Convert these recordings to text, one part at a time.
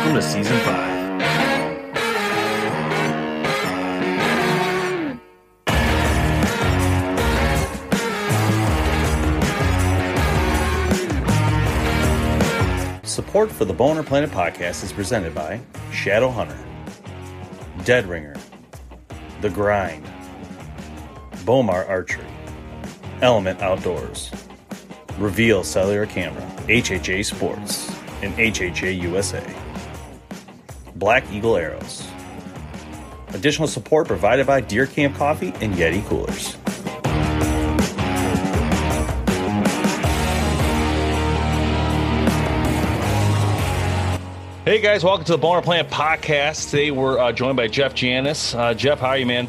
welcome to season five. Support for the Boner Planet podcast is presented by Shadow Hunter, Dead Ringer, The Grind, Bowmar Archery, Element Outdoors, Reveal Cellular Camera, HHA Sports, and HHA USA, Black Eagle Arrows. Additional support provided by Deer Camp Coffee and Yeti Coolers. Hey guys, welcome to the Boner Planet podcast. Today we're uh, joined by Jeff Janis. Uh, Jeff, how are you, man?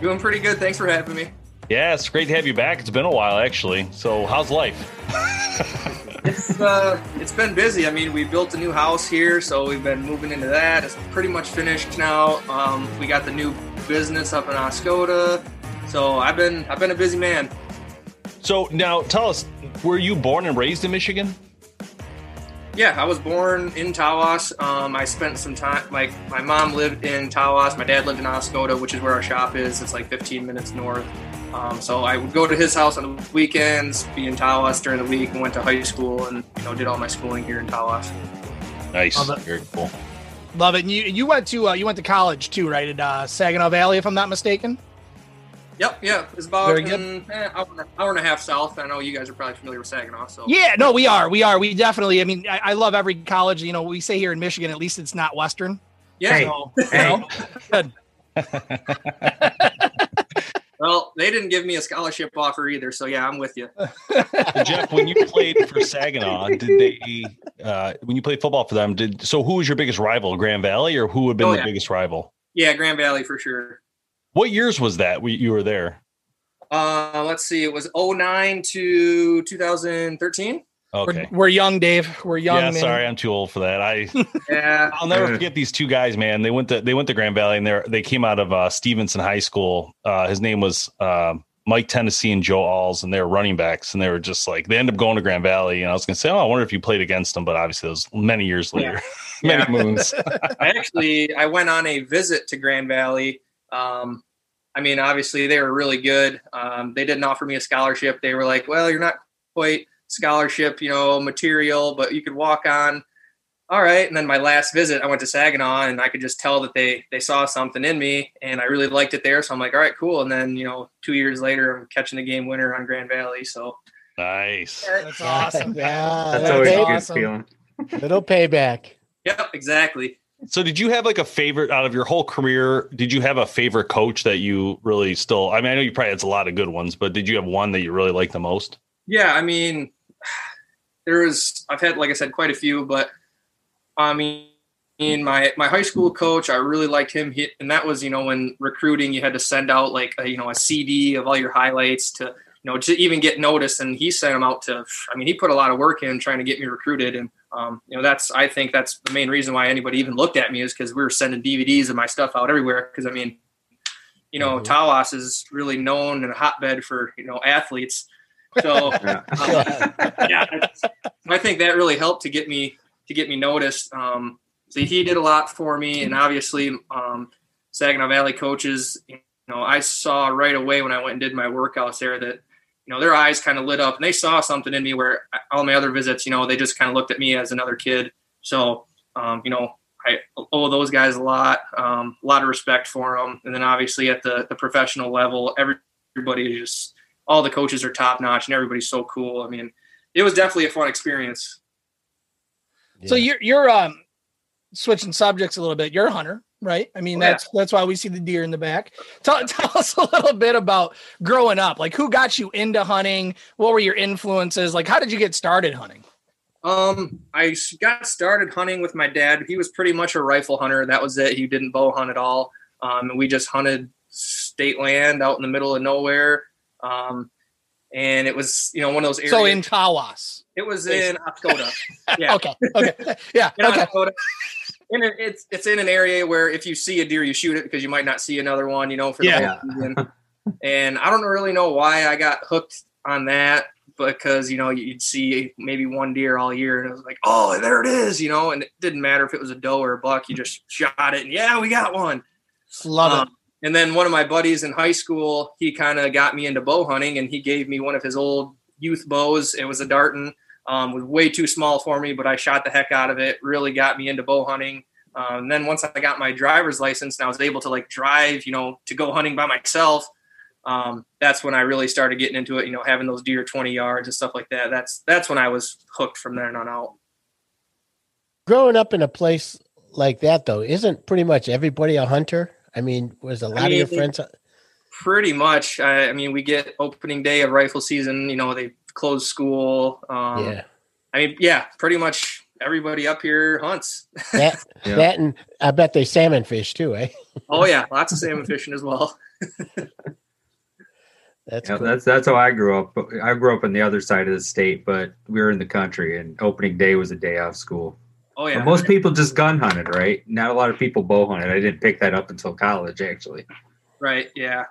Doing pretty good. Thanks for having me. Yeah, it's great to have you back. It's been a while, actually. So, how's life? It's uh, it's been busy. I mean, we built a new house here, so we've been moving into that. It's pretty much finished now. Um, we got the new business up in Oscoda, so I've been I've been a busy man. So now, tell us, were you born and raised in Michigan? Yeah, I was born in Tawas. Um, I spent some time. Like my mom lived in Tawas. My dad lived in Oscoda, which is where our shop is. It's like 15 minutes north. Um, so I would go to his house on the weekends, be in Tawas during the week, and went to high school and you know did all my schooling here in Tawas. Nice, Love it. very cool. Love it. And you you went to uh, you went to college too, right? At uh, Saginaw Valley, if I'm not mistaken. Yep, yeah, it's about an eh, hour, and a- hour and a half south. I know you guys are probably familiar with Saginaw, so Yeah, no, we are. We are. We definitely. I mean, I, I love every college. You know, we say here in Michigan, at least it's not Western. yeah. So, you know, good. Well, they didn't give me a scholarship offer either, so yeah, I'm with you. Jeff, when you played for Saginaw, did they? Uh, when you played football for them, did so? Who was your biggest rival, Grand Valley, or who would have been Oh, the yeah. biggest rival? Yeah, Grand Valley for sure. What years was that? we- You were there. Uh, let's see, it was 09 to 2013. Okay. We're, we're young, Dave. We're young. yeah, man. sorry, I'm too old for that. I Yeah, I'll never forget these two guys, man. They went to they went to Grand Valley and they they came out of uh, Stevenson High School. Uh, his name was uh, Mike Tennessee and Joe Alls, and they were running backs. And they were just like they ended up going to Grand Valley. And I was gonna say, oh, I wonder if you played against them, but obviously it was many years later, many Yeah. moons. I actually I went on a visit to Grand Valley. Um, I mean, obviously they were really good. Um, they didn't offer me a scholarship. They were like, "Well, you're not quite scholarship, you know, material, but you could walk on." All right. And then my last visit, I went to Saginaw, and I could just tell that they they saw something in me, and I really liked it there. So I'm like, "All right, cool." And then you know, two years later, I'm catching the game winner on Grand Valley. So nice. That's awesome. Yeah, That's That's always a good feeling. Little payback. yep, exactly. So did you have like a favorite out of your whole career? Did you have a favorite coach that you really still? I mean, I know you probably had a lot of good ones, but did you have one that you really liked the most? Yeah, I mean, there was I've had like I said quite a few, but I mean, my my high school coach, I really liked him. He, and that was you know when recruiting, you had to send out like a, you know a CD of all your highlights to you know to even get noticed, and he sent them out to. I mean, he put a lot of work in trying to get me recruited, and um, you know that's I think that's the main reason why anybody even looked at me is because we were sending DVDs of my stuff out everywhere. Because I mean, you know, Mhm. Tawas is really known and a hotbed for you know athletes. So Yeah. um, yeah, I think that really helped to get me to get me noticed. Um, so he did a lot for me, and obviously um, Saginaw Valley coaches. You know, I saw right away when I went and did my workouts there that you know their eyes kind of lit up, and they saw something in me where all my other visits, you know, they just kind of looked at me as another kid. So um, you know, I owe those guys a lot, um, a lot of respect for them, and then obviously at the the professional level, everybody is just all the coaches are top notch, and everybody's so cool. I mean, it was definitely a fun experience. So you're you're um switching subjects a little bit. You're a hunter, right? I mean, Oh, yeah. that's that's why we see the deer in the back. Tell, tell us a little bit about growing up. Like, who got you into hunting? What were your influences? Like, how did you get started hunting? Um, I s- got started hunting with my dad. He was pretty much a rifle hunter. That was it. He didn't bow hunt at all. Um, and we just hunted state land out in the middle of nowhere. Um, and it was, you know, one of those areas. So in Tawas. it was in Oscoda. Yeah. Okay. Okay. Yeah. in Okay. Oscoda. And it, it's it's in an area where if you see a deer, you shoot it because you might not see another one, you know, for the Yeah. whole season. and I don't really know why I got hooked on that, because you know you'd see maybe one deer all year, and it was like, oh, there it is, you know, and it didn't matter if it was a doe or a buck, you just shot it, and yeah, we got one. Love um, it. And then one of my buddies in high school, he kind of got me into bow hunting, and he gave me one of his old youth bows. It was a Darton, um, was way too small for me, but I shot the heck out of it. Really got me into bow hunting. Um, and then once I got my driver's license and I was able to like drive, you know, to go hunting by myself, um, that's when I really started getting into it. You know, having those deer 20 yards and stuff like that. That's that's when I was hooked from there on out. Growing up in a place like that, though, isn't pretty much everybody a hunter? I mean, was a lot I mean, of your friends? Pretty much. I, I, mean, we get opening day of rifle season. You know, they close school. Um, yeah. I mean, yeah, pretty much everybody up here hunts. That, yeah. that and I bet they salmon fish too, eh? oh yeah, lots of salmon fishing as well. that's yeah, cool. that's that's how I grew up. I grew up on the other side of the state, but we were in the country, and opening day was a day off school. Oh yeah. But most people just gun hunted, right? Not a lot of people bow hunted. I didn't pick that up until college, actually. Right. Yeah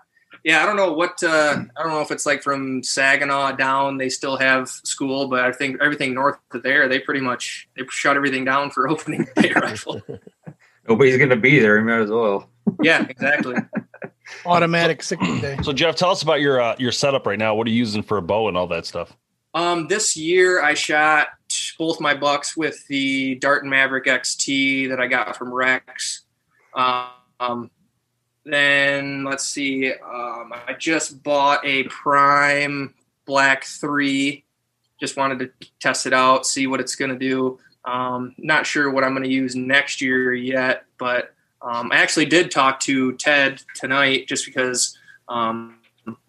yeah, I don't know what uh, I don't know if it's like from Saginaw down. They still have school, but I think everything north of there, they pretty much they shut everything down for opening day rifle. Nobody's gonna be there. You might as well. yeah, exactly. Automatic sick day. So Jeff, tell us about your uh, your setup right now. What are you using for a bow and all that stuff? Um, this year I shot both my bucks with the Darton Maverick XT that I got from Rex. Um, then let's see. Um, I just bought a Prime Black Three. Just wanted to test it out, see what it's going to do. Um, not sure what I'm going to use next year yet, but um, I actually did talk to Ted tonight just because um,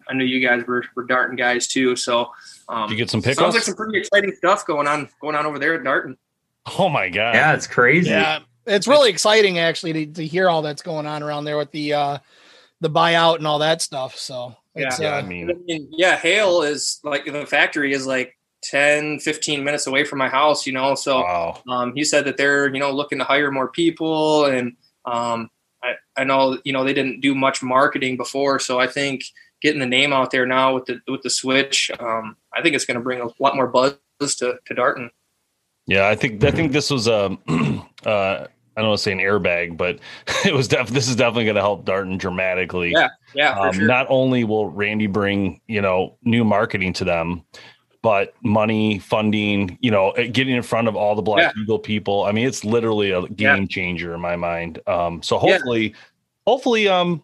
I knew you guys were, were Darton guys too. So um, you get some pickups. Sounds like some pretty exciting stuff going on going on over there at Darton. Oh my god! Yeah, it's crazy. Yeah, it's really exciting actually to, to hear all that's going on around there with the uh the buyout and all that stuff. So yeah, yeah uh, I, mean, I mean, yeah, Hale is like the factory is like 10, 15 minutes away from my house, you know. So wow. um, he said that they're, you know, looking to hire more people. And um, I, I know, you know, they didn't do much marketing before. So I think getting the name out there now with the with the switch, um, I think it's going to bring a lot more buzz to, to Darton. Yeah, I think I think this was a uh, I don't want to say an airbag, but it was def- this is definitely going to help Darton dramatically. Yeah, yeah. Um, sure. Not only will Randy bring you know new marketing to them, but money, funding, you know, eh, getting in front of all the Black yeah. Eagle people. I mean, it's literally a game yeah. changer in my mind. Um, so hopefully, yeah. hopefully, um,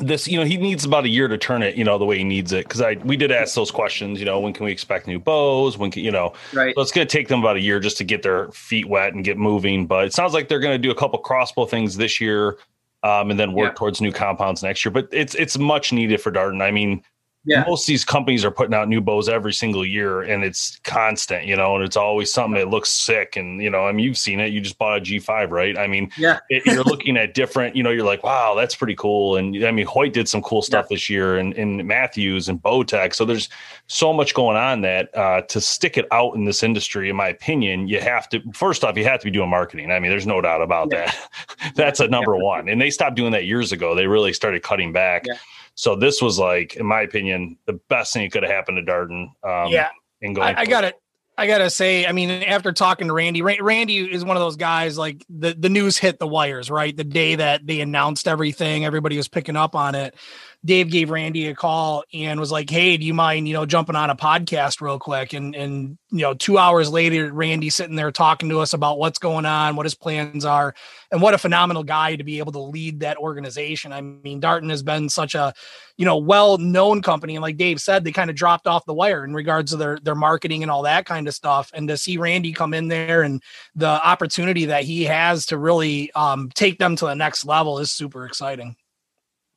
this you know he needs about a year to turn it you know the way he needs it. Because i we did ask those questions you know when can we expect new bows? When can you know right. so it's going to take them about a year just to get their feet wet and get moving. But it sounds like they're going to do a couple crossbow things this year um, and then work yeah. towards new compounds next year. But it's it's much needed for Darton. I mean yeah. most of these companies are putting out new bows every single year and it's constant, you know, and it's always something that looks sick. And, you know, I mean, you've seen it, you just bought a G5, right? I mean, yeah, it, you're looking at different, you know, you're like, wow, that's pretty cool. And I mean, Hoyt did some cool stuff yeah. this year and, and Mathews and Bowtech. So there's so much going on that uh, to stick it out in this industry, in my opinion, you have to, first off, you have to be doing marketing. I mean, there's no doubt about yeah. that. that's a number one. And they stopped doing that years ago. They really started cutting back. So this was like, in my opinion, the best thing that could have happened to Darton. Um, yeah, and going. I, I got it. I gotta say, I mean, after talking to Randy, Randy is one of those guys like the the news hit the wires right the day that they announced everything. Everybody was picking up on it. Dave gave Randy a call and was like, "Hey, do you mind, you know, jumping on a podcast real quick?" And and you know, two hours later, Randy sitting there talking to us about what's going on, what his plans are, and what a phenomenal guy to be able to lead that organization. I mean, Darton has been such a, you know, well-known company, and like Dave said, they kind of dropped off the wire in regards to their their marketing and all that kind of stuff. And to see Randy come in there and the opportunity that he has to really um, take them to the next level is super exciting.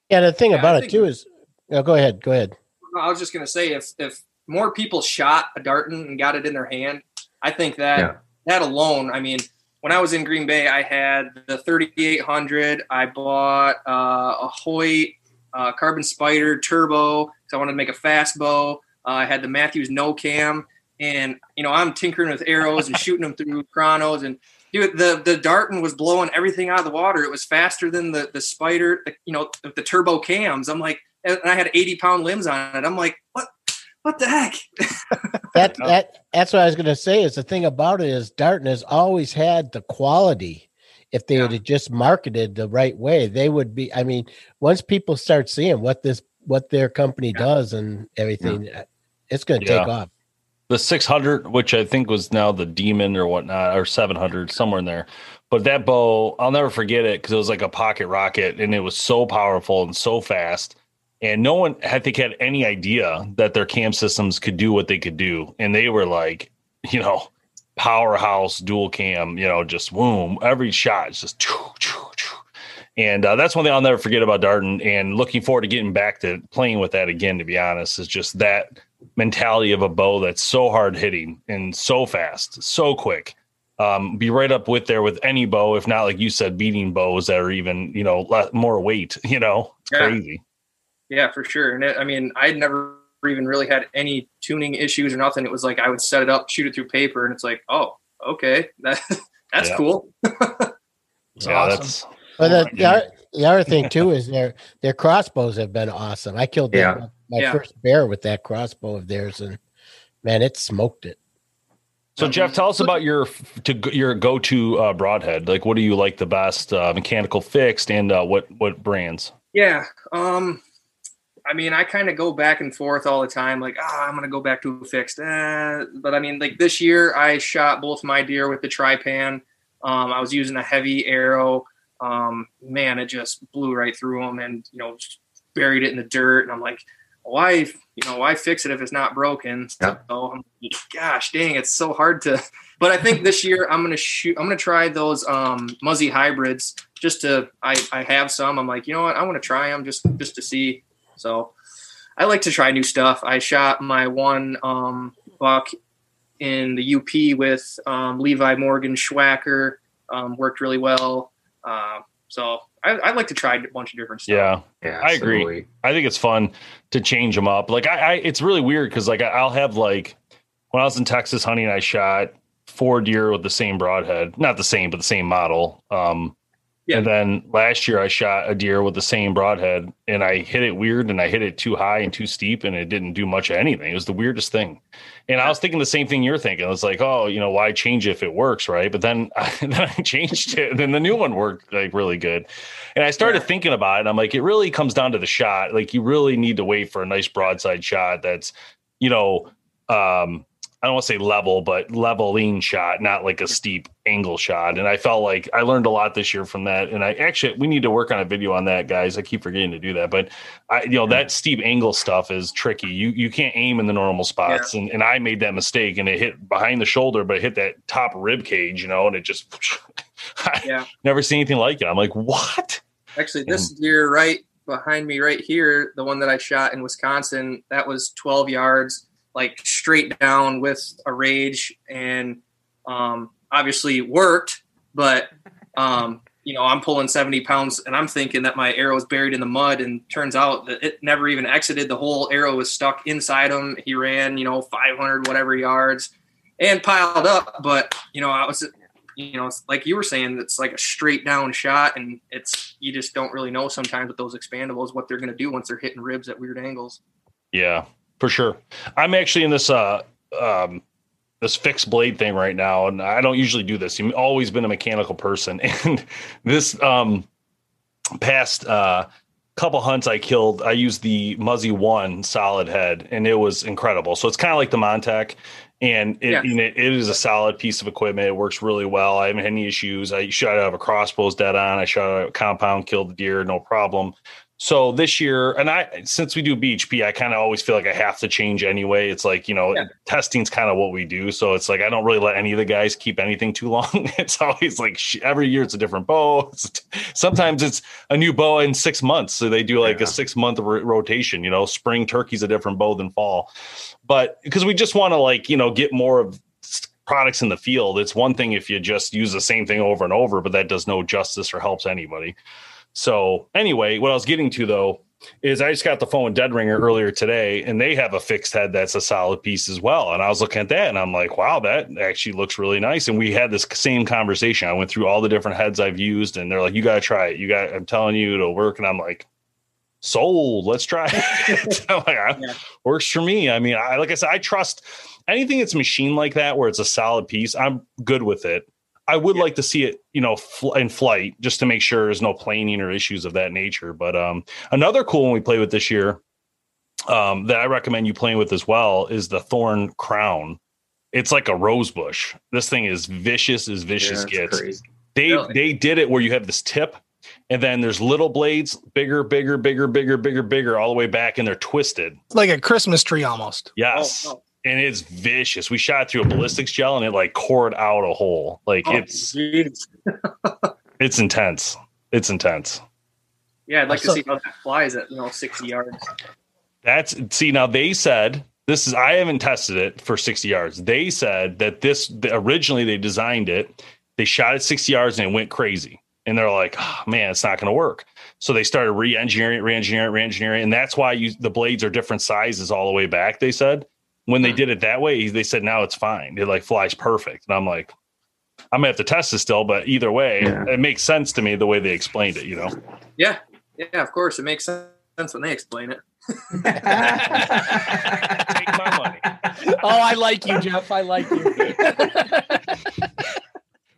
Yeah, the thing yeah, about it too is, oh, go ahead, go ahead. I was just going to say, if if more people shot a Darton and got it in their hand, I think that yeah. that alone. I mean, when I was in Green Bay, I had the 3800. I bought uh, a Hoyt uh, Carbon Spider Turbo because I wanted to make a fast bow. Uh, I had the Mathews No Cam, and you know I'm tinkering with arrows and shooting them through chronos and dude, the the Darton was blowing everything out of the water. It was faster than the the Spider, the, you know, the, the turbo cams. I'm like, and I had 80 pound limbs on it. I'm like, what? what the heck? that that that's what I was going to say. Is the thing about it is Darton has always had the quality. If they yeah. had just marketed the right way, they would be. I mean, once people start seeing what this what their company yeah. does and everything, yeah. it's going to take off. The 600, which I think was now the Demon or whatnot, or 700, somewhere in there. But that bow, I'll never forget it because it was like a pocket rocket and it was so powerful and so fast and no one I think had any idea that their cam systems could do what they could do, and they were like, you know, powerhouse dual cam, you know, just boom, every shot is just. Choo, choo, choo. And uh, that's one thing I'll never forget about Darton. And looking forward to getting back to playing with that again. To be honest, is just that mentality of a bow that's so hard hitting and so fast, so quick. Um, be right up with there with any bow, if not like you said, beating bows that are even you know more weight. You know, it's yeah. crazy. Yeah, for sure. And it, I mean, I'd never even really had any tuning issues or nothing. It was like I would set it up, shoot it through paper, and it's like, oh, okay, that that's yeah. cool. that's yeah, awesome. that's. But the, the, other, the, other thing too is their their crossbows have been awesome. I killed yeah. My yeah. first bear with that crossbow of theirs, and man, it smoked it. So Jeff, tell us about your to your go to uh, broadhead. Like, what do you like the best? Uh, mechanical fixed, and uh, what what brands? Yeah, um, I mean, I kind of go back and forth all the time. Like, ah, oh, I'm gonna go back to a fixed. Eh. But I mean, like this year, I shot both my deer with the Trypan. Um, I was using a heavy arrow. Um, man, it just blew right through them, and you know, buried it in the dirt. And I'm like, why, you know, why fix it if it's not broken? Yeah. So I'm like, gosh, dang, it's so hard to. But I think this year I'm gonna shoot. I'm gonna try those um, Muzzy hybrids just to. I I have some. I'm like, you know what? I want to try them just just to see so I like to try new stuff. I shot my one um, buck in the UP with um, Levi Morgan Swhacker. Um, worked really well. Uh, so I, I, like to try a bunch of different stuff. Yeah, yeah I agree. I think it's fun to change them up. Like I, I it's really weird because like I'll have like when I was in Texas hunting, I shot four deer with the same broadhead, not the same, but the same model. Um, yeah. And then last year I shot a deer with the same broadhead and I hit it weird and I hit it too high and too steep and it didn't do much of anything. It was the weirdest thing. And I was thinking the same thing you're thinking. It's like, oh, you know, why change if it works, right? But then, I, then I changed it and then the new one worked like really good. And I started yeah. thinking about it. I'm like, it really comes down to the shot. Like you really need to wait for a nice broadside shot that's, you know, um, I don't want to say level, but leveling shot, not like a steep angle shot. And I felt like I learned a lot this year from that. And I actually, we need to work on a video on that, guys. I keep forgetting to do that, but I, you know, that steep angle stuff is tricky. You you can't aim in the normal spots, yeah. and and I made that mistake, and it hit behind the shoulder, but it hit that top rib cage, you know, and it just, yeah, never seen anything like it. I'm like, what? Actually, this and, deer right behind me, right here, the one that I shot in Wisconsin, that was 12 yards like straight down with a rage and um, obviously worked, but um, you know, I'm pulling 70 pounds and I'm thinking that my arrow is buried in the mud and turns out that it never even exited. The whole arrow was stuck inside him. He ran, you know, 500 whatever yards and piled up. But, you know, I was, you know, like you were saying, it's like a straight down shot and it's, you just don't really know sometimes with those expandables what they're going to do once they're hitting ribs at weird angles. Yeah for sure. I'm actually in this uh um this fixed blade thing right now, and I don't usually do this. I've always been a mechanical person, and this um past uh couple hunts I killed, I used the Muzzy One solid head, and it was incredible. So it's kind of like the Montec, and it, it, it is a solid piece of equipment. It works really well. I haven't had any issues. I shot out of a crossbows dead on. I shot out a compound, killed the deer, no problem. So this year, and I since we do BHP, I kind of always feel like I have to change anyway. It's like you know, yeah. testing's kind of what we do. So it's like I don't really let any of the guys keep anything too long. it's always like every year it's a different bow. sometimes it's a new bow in six months, so they do like yeah. a six month rotation. You know, spring turkey's a different bow than fall, but because we just want to like you know get more of products in the field. It's one thing if you just use the same thing over and over, but that does no justice or helps anybody. So anyway, what I was getting to though is I just got the phone with Dead Ringer earlier today, and they have a fixed head that's a solid piece as well. And I was looking at that, and I'm like, wow, that actually looks really nice. And we had this same conversation. I went through all the different heads I've used, and they're like, you got to try it. You got, I'm telling you, it'll work. And I'm like, sold. Let's try it. like, ah, yeah. Works for me. I mean, I like I said, I trust anything that's machine like that where it's a solid piece. I'm good with it. I would yeah. like to see it, you know, fl- in flight just to make sure there's no planing or issues of that nature. But um, another cool one we play with this year um, that I recommend you playing with as well is the Thorn Crown. It's like a rose bush. This thing is vicious as vicious yeah, gets. Crazy. They really? they did it where you have this tip and then there's little blades, bigger, bigger, bigger, bigger, bigger, bigger, all the way back, and they're twisted. Like a Christmas tree almost. Yes. Oh, oh. And it's vicious. We shot it through a ballistics gel and it like cored out a hole. Like oh, it's it's intense. It's intense. Yeah, I'd like so, to see how that flies at you know 60 yards. That's see now they said this is I haven't tested it for 60 yards. They said that this originally they designed it, they shot it 60 yards and it went crazy and they're like, oh, man, it's not going to work. So they started re-engineering, re-engineering, re-engineering, and that's why you, the blades are different sizes all the way back. They said when they hmm. did it that way, they said now it's fine. It like flies perfect, and I'm like, I'm gonna have to test it still, but either way, yeah. it makes sense to me the way they explained it. You know? Yeah, yeah, of course, it makes sense when they explain it. Take my money. Oh, I like you, Jeff. I like you.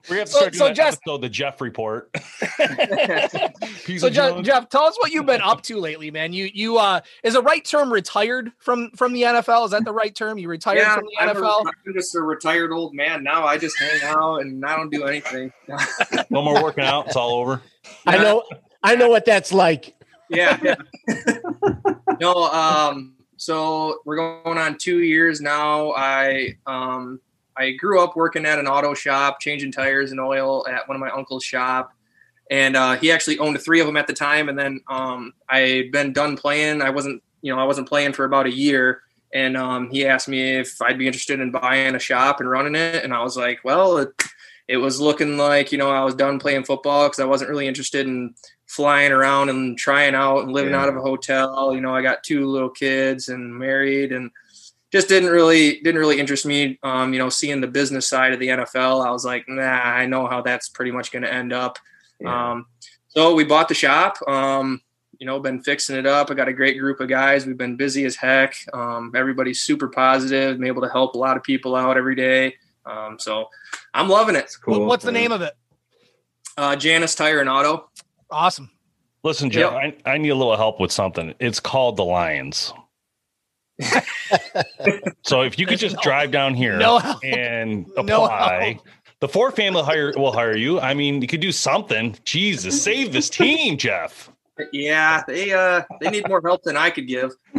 We have to start so, doing so Jeff, episode, the Jeff report. so Jeff, Jeff, tell us what you've been up to lately, man. You you uh is a right term retired from from the NFL? Is that the right term? You retired yeah, from the I'm NFL? A, I'm just a retired old man now. I just hang out and I don't do anything. no more working out. It's all over. I know. I know what that's like. Yeah. yeah. no. Um. So we're going on two years now. I um I grew up working at an auto shop, changing tires and oil at one of my uncle's shop. And uh, he actually owned three of them at the time. And then um, I'd been done playing. I wasn't, you know, I wasn't playing for about a year. And um, he asked me if I'd be interested in buying a shop and running it. And I was like, well, it, it was looking like, you know, I was done playing football because I wasn't really interested in flying around and trying out and living yeah. out of a hotel. You know, I got two little kids and married and – just didn't really didn't really interest me. Um, you know, seeing the business side of the NFL, I was like, nah, I know how that's pretty much going to end up. Yeah. Um, so we bought the shop. Um, you know, been fixing it up. I got a great group of guys. We've been busy as heck. Um, everybody's super positive. Been able to help a lot of people out every day. Um, so I'm loving it. Cool. What's the name of it? Uh, Janis Tire and Auto. Awesome. Listen, Joe, yep. I, I need a little help with something. It's called the Lions. So if you could just drive down here no and apply, no the Ford family hire will hire you. I mean, you could do something. Jesus, save this team, Jeff. Yeah, they uh they need more help than I could give.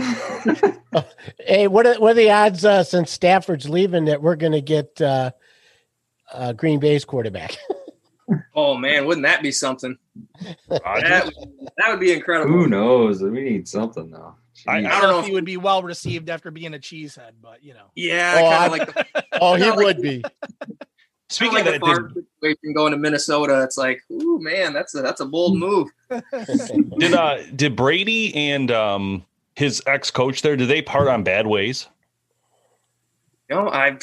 hey, what are, what are the odds uh, since Stafford's leaving that we're going to get uh, uh, Green Bay's quarterback? oh man, wouldn't that be something? that, that would be incredible. Who knows? We need something though. I, I, don't know if he would be well received after being a cheesehead, but you know. Yeah, oh, I, like the, oh he would like, be. Speaking like of that, Favre situation going to Minnesota, it's like, ooh man, that's a that's a bold move. did uh did Brady and um his ex coach there? Did they part on bad ways? No, I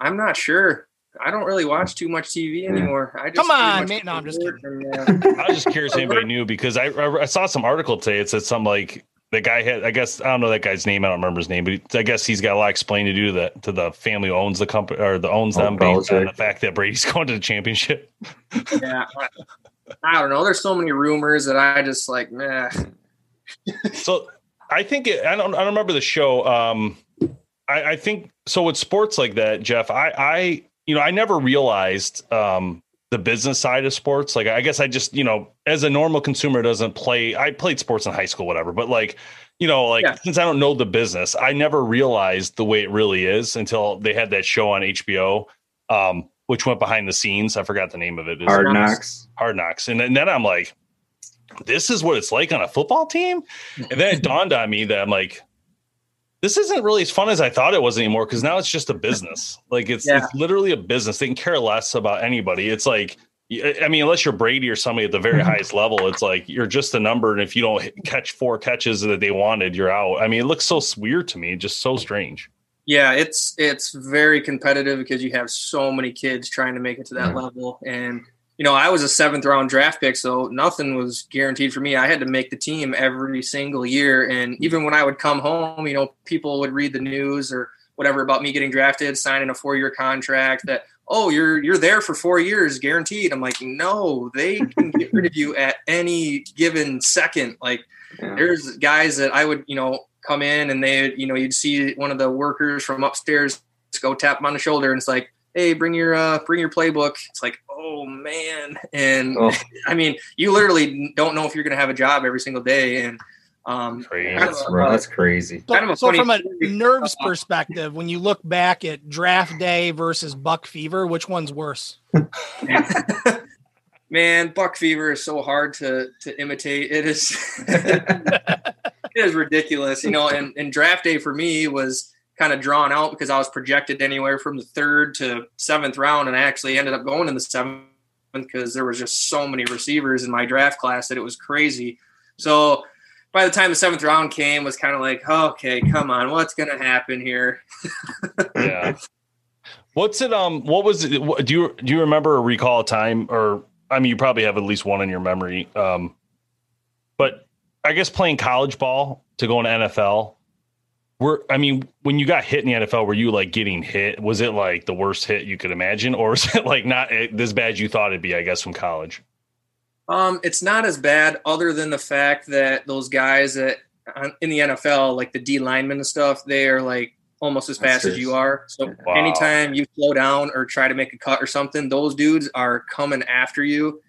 I'm not sure. I don't really watch too much TV anymore. I just come on, man. No, I'm just kidding. And, uh, I was just curious if anybody knew because I I saw some article today. It said something like the guy had, I guess, I don't know that guy's name. I don't remember his name, but I guess he's got a lot explaining to do to the to the family who owns the company or the owns oh, them based on the fact that Brady's going to the championship. yeah, I don't know. There's so many rumors that I just like, meh. so I think it, I don't I don't remember the show. Um, I, I think so with sports like that, Jeff. I I you know I never realized um the business side of sports. Like, I guess I just, you know, as a normal consumer doesn't play, I played sports in high school, whatever, but like, you know, like yeah. since I don't know the business, I never realized the way it really is until they had that show on HBO, um, which went behind the scenes. I forgot the name of it. Hard Knocks. Hard Knocks. And, and then I'm like, this is what it's like on a football team. And then it dawned on me that I'm like, this isn't really as fun as I thought it was anymore because now it's just a business. Like it's, yeah. it's literally a business. They can care less about anybody. It's like, I mean, unless you're Brady or somebody at the very mm-hmm. highest level, it's like you're just a number. And if you don't catch four catches that they wanted, you're out. I mean, it looks so weird to me, just so strange. Yeah, it's it's very competitive because you have so many kids trying to make it to that mm-hmm. level, and you know, I was a seventh round draft pick, so nothing was guaranteed for me. I had to make the team every single year. And hmm. even when I would come home, you know, people would read the news or whatever about me getting drafted, signing a four year contract that, oh, you're you're there for four years, guaranteed. I'm like, no, they can get rid of you at any given second. Like yeah. there's guys that I would, you know, come in and they, you know, you'd see one of the workers from upstairs go tap them on the shoulder and it's like, hey, bring your uh, bring your playbook. It's like, oh man, and oh. I mean, you literally don't know if you're going to have a job every single day, and um, crazy. Kind of a, that's crazy. So, kind of so from a nerves perspective, when you look back at draft day versus buck fever, which one's worse? Man, buck fever is so hard to to imitate. It is it is ridiculous, you know. And, and draft day for me was kind of drawn out because I was projected anywhere from the third to seventh round, and I actually ended up going in the seventh because there was just so many receivers in my draft class that it was crazy. So by the time the seventh round came, was kind of like, okay, come on, what's gonna happen here? yeah. What's it? Um, what was it? Do you do you remember or recall a time, or I mean, you probably have at least one in your memory. Um, but I guess playing college ball to go in NFL were I mean, when you got hit in the NFL, were you like getting hit? Was it like the worst hit you could imagine, or was it like not this bad you thought it'd be? I guess from college. Um, it's not as bad, other than the fact that those guys that in the NFL, like the D linemen and stuff, they are like almost as fast as you are. So wow. anytime you slow down or try to make a cut or something, those dudes are coming after you.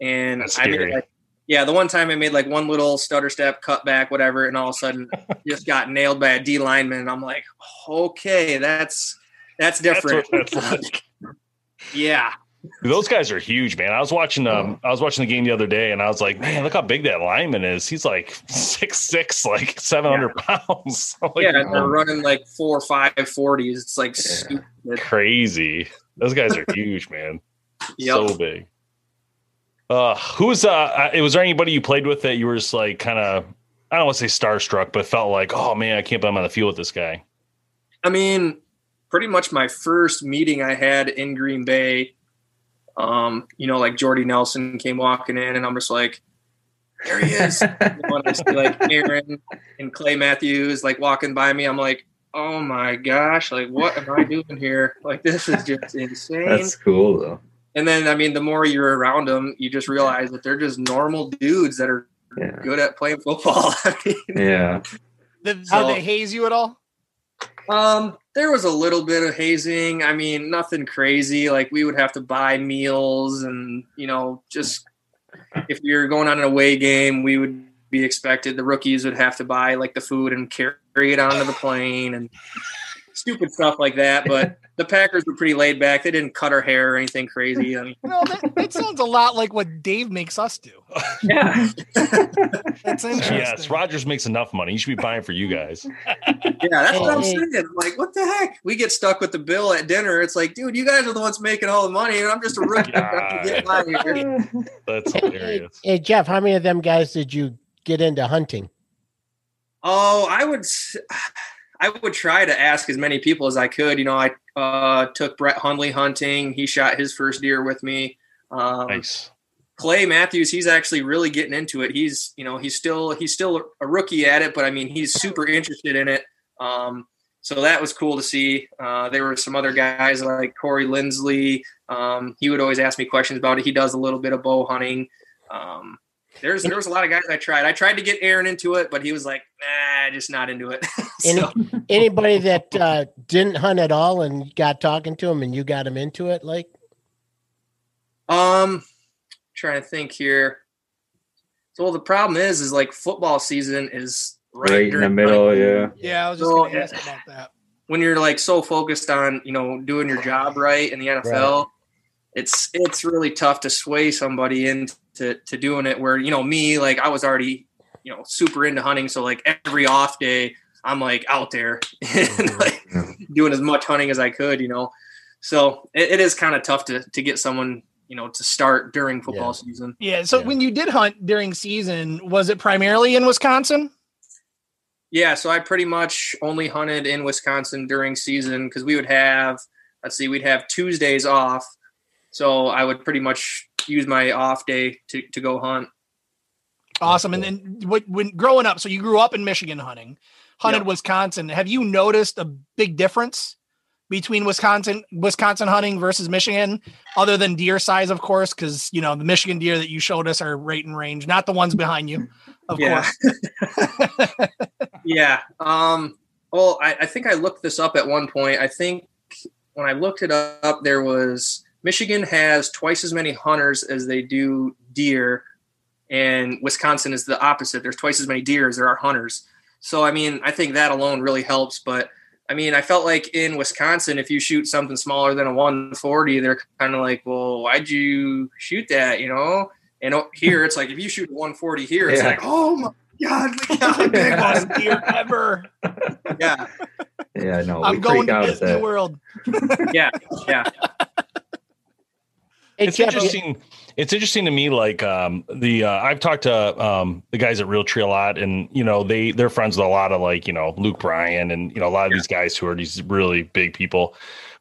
And I mean, like yeah, the one time I made like one little stutter step, cut back, whatever, and all of a sudden just got nailed by a D lineman. And I'm like, okay, that's that's different. That's that's like. yeah. Those guys are huge, man. I was watching um I was watching the game the other day and I was like, man, look how big that lineman is. He's like six six, like seven hundred yeah. pounds. like, yeah, and they're running like four or five forties. It's like yeah. crazy. Those guys are huge, man. Yep. So big. Uh, who's uh? Was there anybody you played with that you were just like kind of I don't want to say starstruck, but felt like, oh man, I can't believe I'm on the field with this guy. I mean, pretty much my first meeting I had in Green Bay. Um, you know, like Jordy Nelson came walking in, and I'm just like, there he is. I see like Aaron and Clay Matthews like walking by me. I'm like, oh my gosh, like what am I doing here? Like this is just insane. That's cool though. And then, I mean, the more you're around them, you just realize that they're just normal dudes that are yeah. good at playing football. I mean, yeah. Did, so, they haze you at all? Um, there was a little bit of hazing. I mean, nothing crazy. Like we would have to buy meals, and you know, just if you're going on an away game, we would be expected. The rookies would have to buy like the food and carry it onto the plane, and stupid stuff like that. But the Packers were pretty laid back. They didn't cut her hair or anything crazy. I mean, no, that, that, sounds a lot like what Dave makes us do. Yeah, that's interesting. Yes, Rodgers makes enough money. He should be buying for you guys. yeah, that's what I'm saying. I'm like, what the heck? We get stuck with the bill at dinner. It's like, dude, you guys are the ones making all the money, and I'm just a rookie. That's hilarious. Hey, hey, Jeff, how many of them guys did you get into hunting? Oh, I would. I would try to ask as many people as I could. You know, I uh, took Brett Hundley hunting. He shot his first deer with me. Um, nice. Clay Matthews, he's actually really getting into it. He's, you know, he's still he's still a rookie at it, but I mean, he's super interested in it. Um, so that was cool to see. Uh, there were some other guys like Corey Linsley. Um, he would always ask me questions about it. He does a little bit of bow hunting. Um, there's there was a lot of guys I tried. I tried to get Aaron into it, but he was like, nah, just not into it. so. Any, anybody that uh, didn't hunt at all and got talking to him and you got him into it, like? Um, trying to think here. So well, the problem is, is like football season is right, right in the middle. Yeah. Yeah, I was just so, gonna ask about that. When you're like so focused on you know doing your job right in the NFL. Right it's it's really tough to sway somebody into to doing it where you know me like I was already you know super into hunting so like every off day I'm like out there and mm-hmm. like doing as much hunting as I could you know so it, it is kind of tough to to get someone you know to start during football yeah. season yeah so yeah. when you did hunt during season was it primarily in Wisconsin yeah so I pretty much only hunted in Wisconsin during season because we would have let's see we'd have Tuesdays off So I would pretty much use my off day to, to go hunt. Awesome. And then what, when growing up, so you grew up in Michigan hunting, hunted yep. Wisconsin. Have you noticed a big difference between Wisconsin Wisconsin hunting versus Michigan, other than deer size, of course, because you know the Michigan deer that you showed us are right in range, not the ones behind you, of yeah. course. yeah. Um, well, I, I think I looked this up at one point. I think when I looked it up, there was Michigan has twice as many hunters as they do deer, and Wisconsin is the opposite. There's twice as many deer as there are hunters. So I mean, I think that alone really helps. But I mean, I felt like in Wisconsin, if you shoot something smaller than a 140, they're kind of like, "Well, why'd you shoot that?" You know. And here, it's like if you shoot a 140 here, it's yeah. like, "Oh my god, we got the biggest deer ever!" Yeah. Yeah, no, I'm going to Disney World. yeah, yeah. It's interesting it's interesting to me like um, the uh, I've talked to um, the guys at Realtree a lot and you know they they're friends with a lot of like you know Luke Bryan and you know a lot of yeah. these guys who are these really big people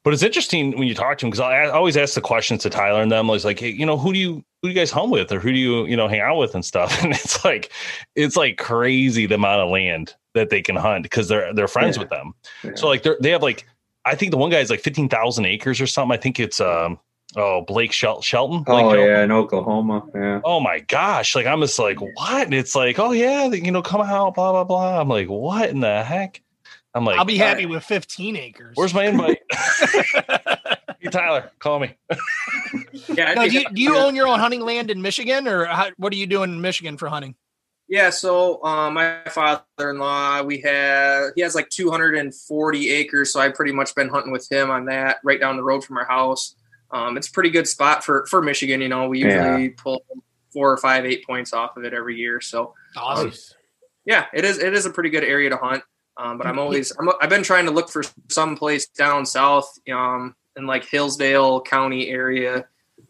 but it's interesting when you talk to them because I always ask the questions to Tyler and them. It's like, hey, you know, who do you who do you guys home with, or who do you you know hang out with and stuff? And it's like, it's like crazy the amount of land that they can hunt because they're they're friends yeah. with them. Yeah. So like they they have like I think the one guy is like fifteen thousand acres or something. I think it's um Oh, Blake Shel- Shelton. Blake oh Shelton. yeah, in Oklahoma. Yeah. Oh my gosh! Like I'm just like, what? And it's like, oh yeah, you know, come out, blah blah blah. I'm like, what in the heck? I'm like, I'll be happy right. with 15 acres. Where's my invite? hey Tyler, call me. yeah. do you, do you own your own hunting land in Michigan, or how, what are you doing in Michigan for hunting? Yeah, so um, my father-in-law, we have he has like 240 acres, so I've pretty much been hunting with him on that, right down the road from our house um, it's a pretty good spot for for Michigan. You know, we usually yeah. pull four or five, eight points off of it every year. So, awesome. Um, yeah, it is. It is a pretty good area to hunt. Um, but I'm always i have been trying to look for some place down south, um, in like Hillsdale County area,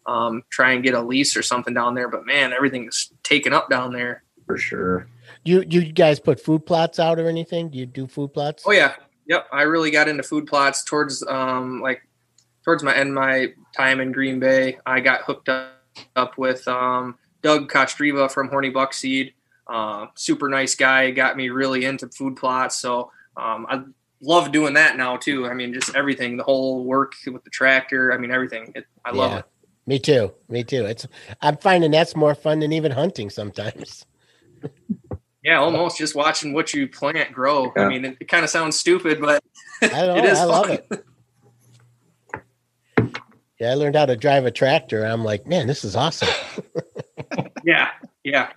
um, try and get a lease or something down there. But man, everything's taken up down there. For sure. You you guys put food plots out or anything? Do you do food plots? Oh yeah, yep. I really got into food plots towards um like towards my end my time in Green Bay, I got hooked up, up with um, Doug Kostreva from Horny Buckseed. Uh, super nice guy, got me really into food plots. So um, I love doing that now too. I mean, just everything, the whole work with the tractor. I mean, everything. It, I love yeah. it. Me too. Me too. It's I'm finding that's more fun than even hunting sometimes. yeah, almost just watching what you plant grow. Yeah. I mean, it, it kind of sounds stupid, but I know, it is I fun. love it. Yeah, I learned how to drive a tractor. I'm like, man, this is awesome. yeah, yeah.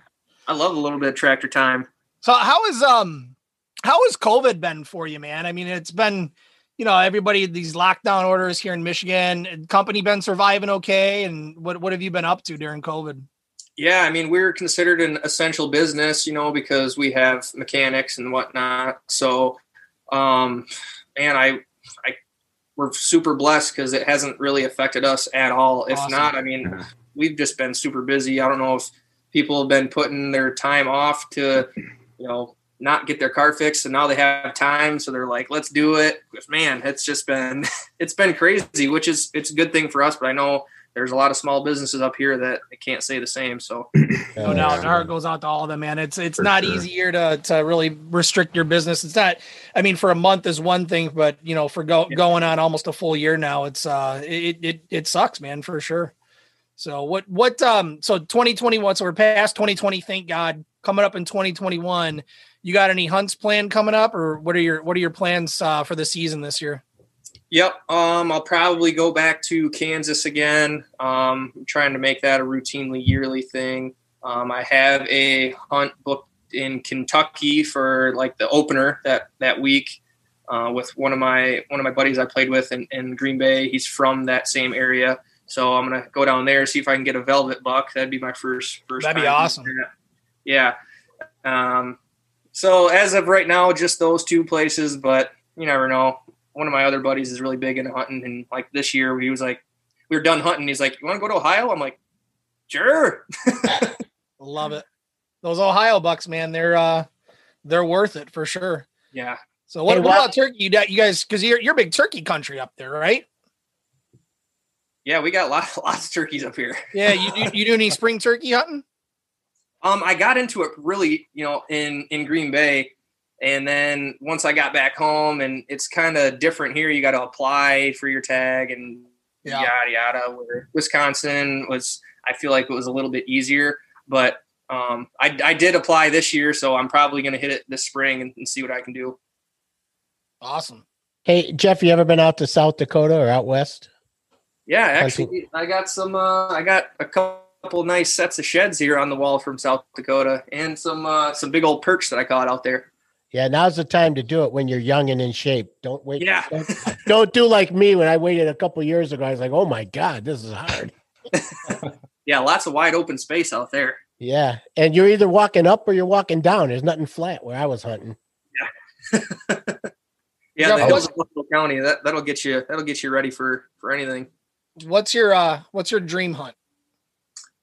I love a little bit of tractor time. So how is um how has COVID been for you, man? I mean, it's been, you know, everybody these lockdown orders here in Michigan. Company been surviving okay, and what what have you been up to during COVID? Yeah, I mean, we're considered an essential business, you know, because we have mechanics and whatnot. So, um, man, I I we're super blessed because it hasn't really affected us at all. If awesome. not, I mean, we've just been super busy. I don't know if people have been putting their time off to, you know, not get their car fixed and now they have time so they're like let's do it man it's just been it's been crazy which is it's a good thing for us but i know there's a lot of small businesses up here that can't say the same. So no doubt, our heart goes out to all of them, man. It's it's For not sure. easy here to to really restrict your business. It's not. I mean, for a month is one thing, but you know, for go, yeah. going on almost a full year now, it's uh, it it it sucks, man, for sure. So what what um so 2021 so we're past 2020 thank God coming up in 2021 you got any hunts planned coming up or what are your what are your plans uh, for the season this year Yep. Um, I'll probably go back to Kansas again. Um, I'm trying to make that a routinely yearly thing. Um, I have a hunt booked in Kentucky for like the opener that that week uh, with one of my one of my buddies I played with in, in Green Bay. He's from that same area, so I'm gonna go down there see if I can get a velvet buck. That'd be my first first. That'd be awesome. Yeah. Um, so as of right now, just those two places, but you never know one of my other buddies is really big into hunting, and like this year he was like, we were done hunting. He's like, "You want to go to Ohio?" I'm like, "Sure." Love it. Those Ohio bucks, man, they're uh they're worth it for sure. Yeah. So what, hey, what about turkey? You, you guys, because you're you're big turkey country up there, right? Yeah, we got lots lots of turkeys up here. Yeah, you you, you do any spring turkey hunting? Um, I got into it really, you know, in in Green Bay, and then once I got back home, and it's kind of different here. You got to apply for your tag and yeah. yada yada. Where Wisconsin was, I feel like it was a little bit easier, but um, I, I did apply this year, so I'm probably going to hit it this spring and, and, see what I can do. Awesome. Hey Jeff, you ever been out to South Dakota or out west? Yeah, actually, I got some. Uh, I got a couple nice sets of sheds here on the wall from South Dakota, and some uh, some big old perch that I caught out there. Yeah, now's the time to do it when you're young and in shape. Don't wait. Yeah. Don't, don't do like me when I waited a couple years ago. I was like, oh my God, this is hard. yeah, lots of wide open space out there. Yeah. And you're either walking up or you're walking down. There's nothing flat where I was hunting. Yeah. yeah, the hills of Buffalo County, that, that'll get you that'll get you ready for for anything. What's your uh what's your dream hunt?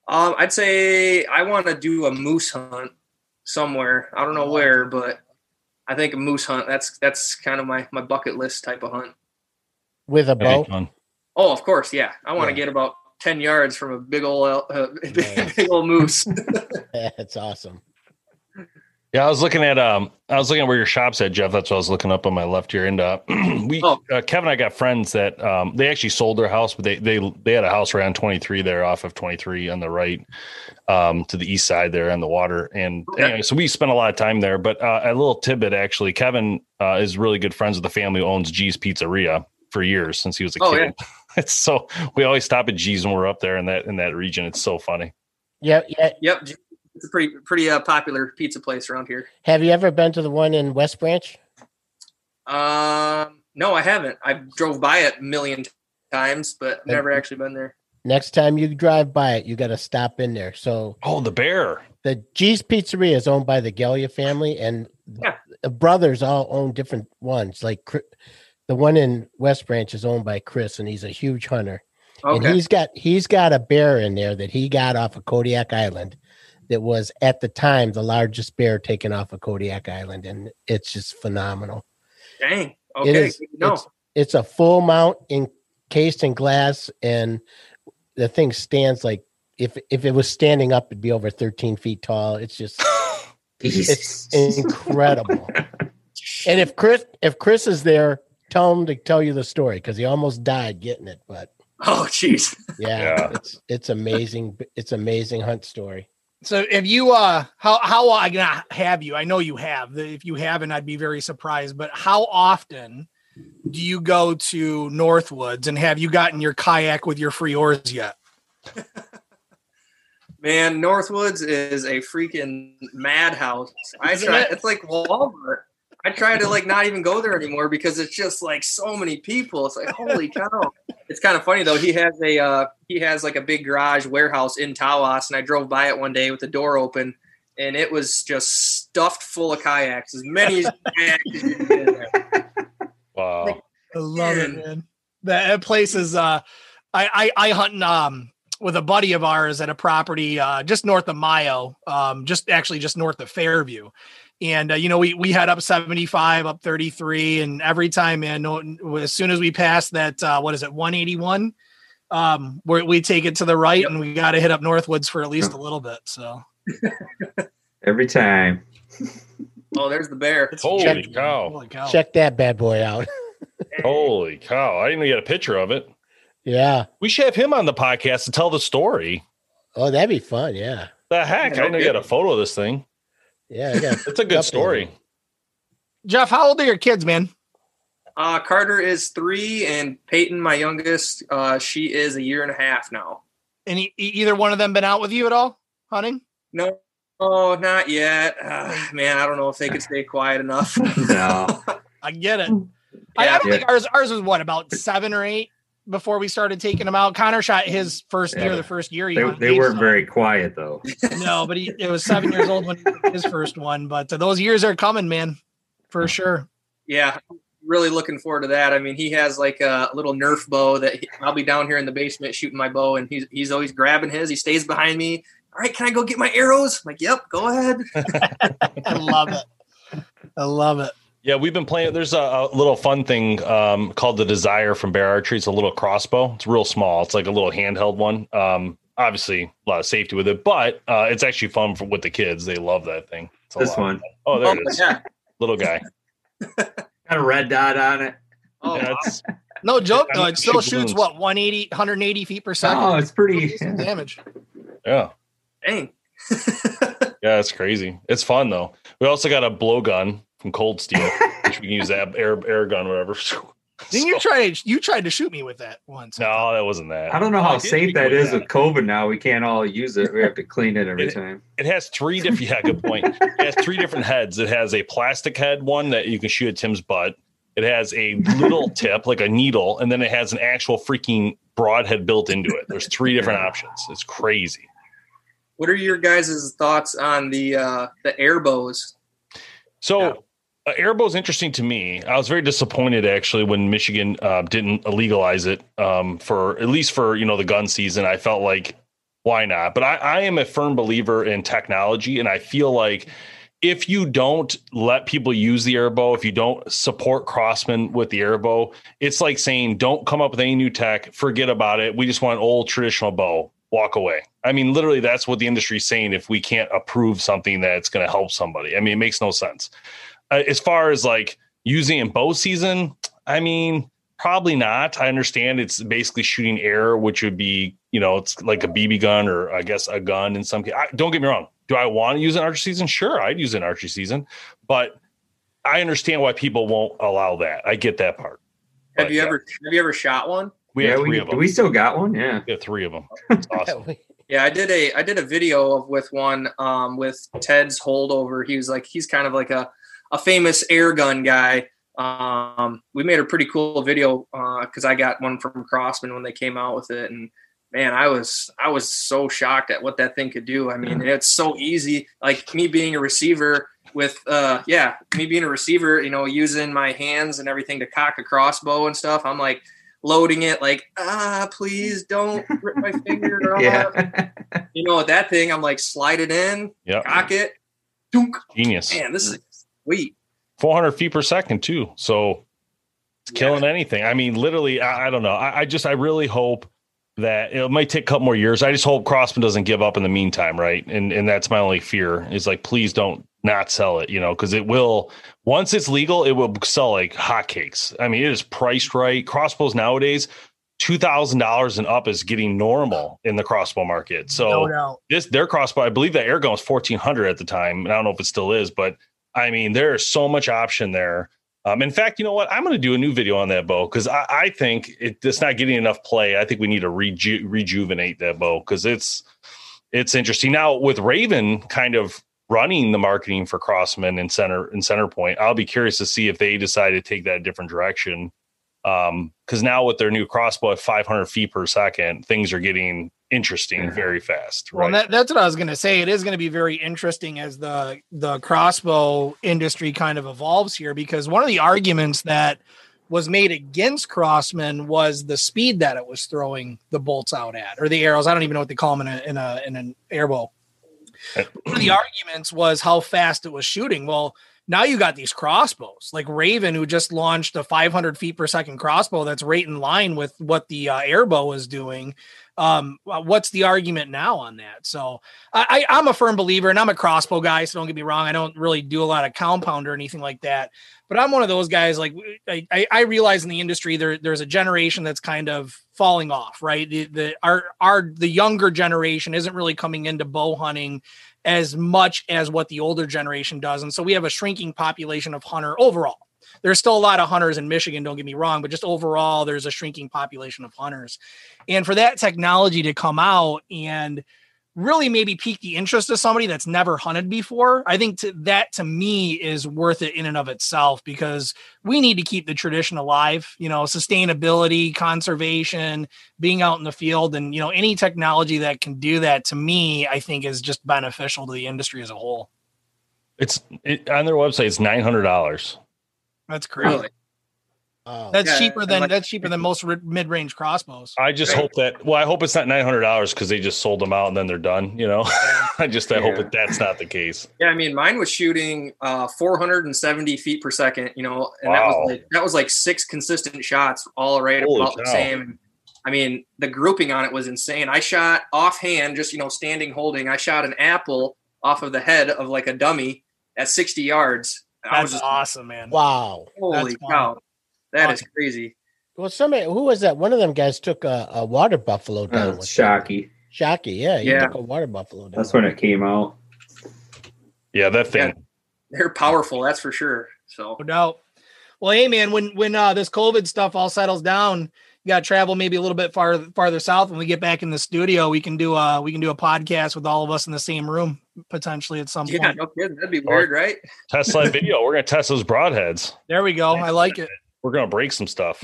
Um, I'd say I want to do a moose hunt somewhere. I don't know where, but I think a moose hunt. That's that's kind of my my bucket list type of hunt. With a bow. Oh, of course, yeah. I want to yeah. get about ten yards from a big old uh, big, big old moose. that's awesome. Yeah, I was looking at um, I was looking at where your shop's at, Jeff. That's what I was looking up on my left here. And uh, we, oh. uh, Kevin, and I got friends that um, they actually sold their house, but they they they had a house around twenty three there, off of twenty three on the right, um, to the east side there on the water. And okay. anyway, so we spent a lot of time there. But uh, a little tidbit, actually, Kevin uh, is really good friends with the family who owns G's Pizzeria for years since he was a oh, kid. Yeah. it's so we always stop at G's when we're up there in that in that region. It's so funny. Yeah, yeah, yep it's a pretty pretty uh, popular pizza place around here. Have you ever been to the one in West Branch? Um, no, I haven't. I drove by it a million times, but never actually been there. Next time you drive by it, you got to stop in there. So, oh, the bear. The G's Pizzeria is owned by the Gelia family, and yeah. the brothers all own different ones. Like the one in West Branch is owned by Chris, and he's a huge hunter. Okay. And he's got he's got a bear in there that he got off of Kodiak Island that was at the time the largest bear taken off of Kodiak Island, and it's just phenomenal. Dang. Okay. It is, no. It's, it's a full mount encased in glass, and the thing stands like if if it was standing up, it'd be over 13 feet tall. It's just it's incredible. and if Chris if Chris is there, tell him to tell you the story because he almost died getting it. But oh, jeez, yeah, yeah, it's it's amazing. It's amazing hunt story. So if you uh how how I gonna have you? I know you have. If you haven't, I'd be very surprised. But how often do you go to Northwoods and have you gotten your kayak with your free oars yet? Man, Northwoods is a freaking madhouse. I try. It? It's like Walmart. I try to like not even go there anymore because it's just like so many people. It's like holy cow. It's kind of funny though. He has a uh, he has like a big garage warehouse in Tawas, and I drove by it one day with the door open, and it was just stuffed full of kayaks, as many as Wow, I love it, man. That place is. Uh, I I, I hunt um with a buddy of ours at a property uh, just north of Mio, um, just actually just north of Fairview. And uh, you know we we had up 75 up 33 and every time man as soon as we pass that uh, what is it 181 um where we take it to the right yep. and we got to hit up northwoods for at least a little bit so. Every time. Oh there's the bear. Holy, check, cow. holy cow. Check that bad boy out. Holy cow. I didn't even get a picture of it yeah we should have him on the podcast to tell the story oh that'd be fun yeah the heck i didn't get a photo of this thing yeah, it's a good story. Jeff, how old are your kids, man? Uh, Carter is three, and Peyton, my youngest, uh, she is a year and a half now. And either one of them been out with you at all hunting? No, oh, not yet. Uh, man, I don't know if they could stay quiet enough. no, I get it. Yeah, I, I, don't yeah. think ours ours was what about seven or eight before we started taking him out. Connor shot his first yeah. year, the first year. They, they weren't very quiet though. no, but he it was seven years old when his first one. But uh, those years are coming, man, for sure. Yeah, really looking forward to that. I mean, he has like a little Nerf bow that he, I'll be down here in the basement shooting my bow, and he's he's always grabbing his. He stays behind me. All right, can I go get my arrows? I'm like, yep, go ahead. I love it. I love it. Yeah, we've been playing. There's a, a little fun thing um, called the Desire from Bear Archery. It's a little crossbow. It's real small. It's like a little handheld one. Um, obviously, a lot of safety with it, but uh, it's actually fun for with the kids. They love that thing. this one. Oh, there oh, it is. Yeah. Little guy. Got a red dot on it. Oh, yeah, no joke though. It still shoots what 180, 180 feet per second. Oh, it's pretty yeah. damage. Yeah. Dang. yeah, it's crazy. It's fun though. We also got a blowgun from Cold Steel, which we can use that air air gun, whatever. Didn't you try? You tried to shoot me with that once. No, that wasn't that. I don't know how safe that is that. with COVID. Now we can't all use it. We have to clean it every it, time. It has three different. Yeah, good point. It has three different heads. It has a plastic head one that you can shoot at Tim's butt. It has a little tip, like a needle, and then it has an actual freaking broadhead built into it. There's three different options. It's crazy. What are your guys' thoughts on the uh, the air bows? So. Yeah uh, is interesting to me. I was very disappointed actually when Michigan uh, didn't legalize it um, for at least for you know the gun season. I felt like why not? But I, I am a firm believer in technology, and I feel like if you don't let people use the airbow, if you don't support Crosman with the airbow, it's like saying don't come up with any new tech, forget about it. We just want an old traditional bow. Walk away. I mean, literally, that's what the industry is saying. If we can't approve something that's going to help somebody, I mean, it makes no sense uh, as far as like using in bow season, I mean, probably not. I understand it's basically shooting air, which would be, you know, it's like a BB gun or I guess a gun in some case. I, don't get me wrong. Do I want to use an archery season? Sure, I'd use an archery season, but I understand why people won't allow that. I get that part. Have but, you yeah. ever have you ever shot one? We yeah, have three we, of them. We still got one. Yeah, we have three of them. It's awesome. Yeah, I did a I did a video of with one um, with Ted's holdover. He was like he's kind of like a a famous air gun guy. Um, we made a pretty cool video because uh, I got one from Crosman when they came out with it, and man, I was I was so shocked at what that thing could do. I mean, it's so easy. Like me being a receiver with uh yeah, me being a receiver, you know, using my hands and everything to cock a crossbow and stuff. I'm like loading it like ah please don't rip my finger off. yeah. You know, that thing I'm like slide it in, yep. cock it, dunk. Genius. Man, this is sweet. 400 feet per second too. So it's yeah. killing anything. I mean, literally, I, I don't know. I, I, just, I really hope that it might take a couple more years. I just hope Crosman doesn't give up in the meantime, right? And and that's my only fear is like, please don't not sell it, you know, because it will once it's legal, it will sell like hotcakes. I mean, it is priced right. Crossbows nowadays, two thousand dollars and up is getting normal in the crossbow market. So no this their crossbow, I believe that air gun was fourteen hundred at the time. And I don't know if it still is, but I mean, there is so much option there. Um, in fact, you know what? I'm going to do a new video on that bow because I, I, think it, it's not getting enough play. I think we need to reju- rejuvenate that bow because it's it's interesting now with Raven kind of running the marketing for Crosman and center and Centerpoint. I'll be curious to see if they decide to take that different direction. Because um, now with their new crossbow at 500 feet per second, things are getting interesting very fast. Right? Well, that, that's what I was going to say. It is going to be very interesting as the the crossbow industry kind of evolves here, because one of the arguments that was made against Crosman was the speed that it was throwing the bolts out at, or the arrows. I don't even know what they call them in a in a in an airbow. one of the arguments was how fast it was shooting. Well, now you got these crossbows like Raven, who just launched a 500 feet per second crossbow that's right in line with what the uh, airbow is doing um, what's the argument now on that? So I, I, am a firm believer, and I'm a crossbow guy. So don't get me wrong, I don't really do a lot of compound or anything like that. But I'm one of those guys. Like I, I realize in the industry there there's a generation that's kind of falling off. Right, the, the our our the younger generation isn't really coming into bow hunting as much as what the older generation does, and so we have a shrinking population of hunter overall there's still a lot of hunters in Michigan, don't get me wrong, but just overall, there's a shrinking population of hunters. And for that technology to come out and really maybe pique the interest of somebody that's never hunted before, I think to, that to me is worth it in and of itself because we need to keep the tradition alive, you know, sustainability, conservation, being out in the field, and, you know, any technology that can do that to me, I think is just beneficial to the industry as a whole. It's it, on their website, it's $900. That's crazy. Oh. That's yeah, cheaper than like, that's cheaper than most mid-range crossbows. I just right. hope that. Well, I hope it's not nine hundred dollars because they just sold them out and then they're done. You know, I just I yeah. hope that that's not the case. Yeah, I mean, mine was shooting uh, four hundred and seventy feet per second. You know, and wow. that was like that was like six consistent shots, all right Holy about cow. the same. I mean, the grouping on it was insane. I shot offhand, just you know, standing holding. I shot an apple off of the head of like a dummy at sixty yards. That's just, awesome, man! Wow, holy that's cow! That is crazy. Well, somebody who was that? One of them guys took a, a water buffalo uh, down. Uh, with Shockey. Shockey, yeah, he yeah. took a water buffalo down. That's when it came out. Yeah, that thing. Yeah. They're powerful, that's for sure. So no doubt. Well, hey man, when when uh, this COVID stuff all settles down, you got to travel maybe a little bit far farther south. When we get back in the studio, we can do a we can do a podcast with all of us in the same room potentially at some yeah, point. Yeah, no kidding. That'd be weird, right? Test live video. We're gonna test those broadheads. There we go. I like it we're gonna break some stuff.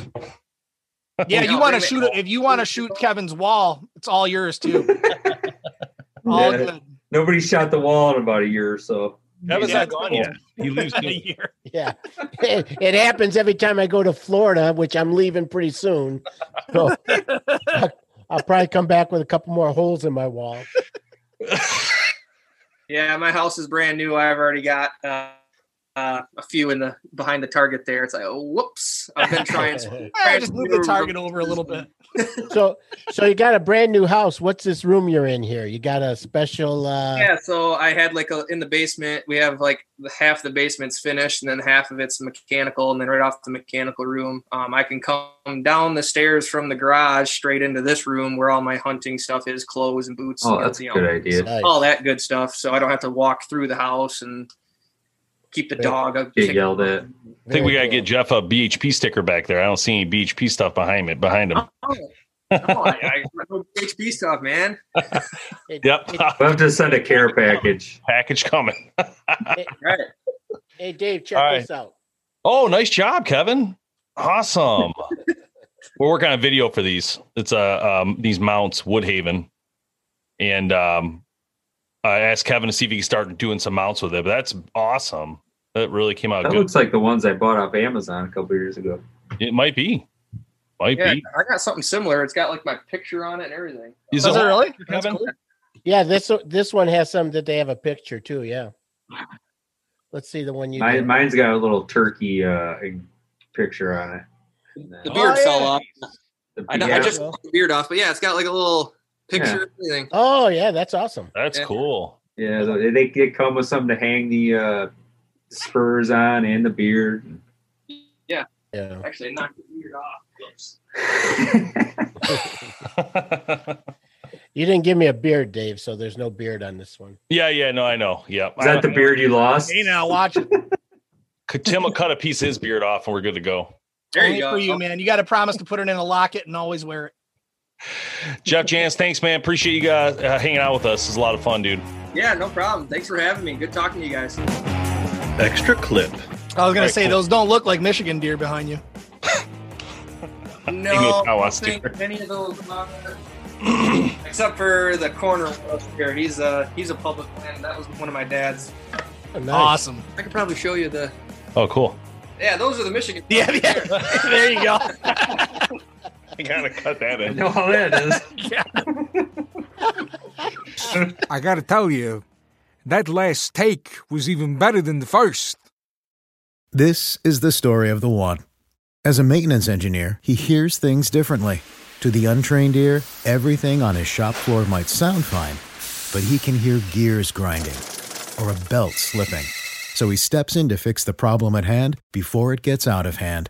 Yeah, you want to shoot if you want to shoot Kevin's wall, it's all yours too. all yeah. good. Nobody shot the wall in about a year or so. Kevin's not gone yet. He leaves a year. Yeah, it, it, happens every time I go to Florida, which I'm leaving pretty soon. So I'll, I'll probably come back with a couple more holes in my wall. Yeah, my house is brand new. I've already got. Uh, uh, a few in the behind the target there. It's like, oh, whoops! I've been trying. to just move the target over a little bit. so, so you got a brand new house. What's this room you're in here? You got a special. uh Yeah, so I had like a in the basement. We have like half the basement's finished, and then half of it's mechanical, and then right off the mechanical room, um, I can come down the stairs from the garage straight into this room where all my hunting stuff is, clothes and boots. Oh, that's a good idea. All that good stuff. So I don't have to walk through the house and keep the dog. Get yelled at. I think we gotta get Jeff a BHP sticker back there. I don't see any BHP stuff behind it behind him. Oh, I, I no BHP stuff, man. yep. We'll have to send a care package. Package coming. hey, right. Hey Dave, check right. this out. Oh, nice job, Kevin. Awesome. We're working on a video for these. It's a uh, um, these mounts, Woodhaven, and um, I asked Kevin to see if he could start doing some mounts with it. But that's awesome. That really came out. That good. looks like the ones I bought off Amazon a couple years ago. It might be. Might yeah, be. I got something similar. It's got like my picture on it and everything. Is it really? Kevin? Cool. Yeah, this this one has some that they have a picture too. Yeah. Let's see the one you. Mine, mine's got a little turkey uh, picture on it. The beard oh, fell yeah. off. I, know, I just the beard off, but yeah, it's got like a little picture yeah. Oh yeah, that's awesome. That's yeah. cool. Yeah, they, they come with something to hang the uh, spurs on and the beard. Yeah. Yeah. Actually, knock the beard off. you didn't give me a beard, Dave, so there's no beard on this one. Yeah, yeah, no, I know. Yeah. Is that the beard you lost? Hey, now watch it. Tim will cut a piece of his beard off and we're good to go. There Only you go. for you, man. You got to promise to put it in a locket and always wear it. Jeff Janis, thanks, man. Appreciate you guys uh, hanging out with us. It's a lot of fun, dude. Yeah, no problem. Thanks for having me. Good talking to you guys. Extra clip. I was gonna say cool. those don't look like Michigan deer behind you. no, I think any of those, except for the corner here. He's a he's a public land. That was one of my dad's. Oh, nice. Awesome. I could probably show you the. Oh, cool. Yeah, those are the Michigan. Yeah, yeah. there you go. I gotta cut that in. I know how that is. I gotta tell you, that last take was even better than the first. This is the story of the one. As a maintenance engineer, he hears things differently. To the untrained ear, everything on his shop floor might sound fine, but he can hear gears grinding or a belt slipping. So he steps in to fix the problem at hand before it gets out of hand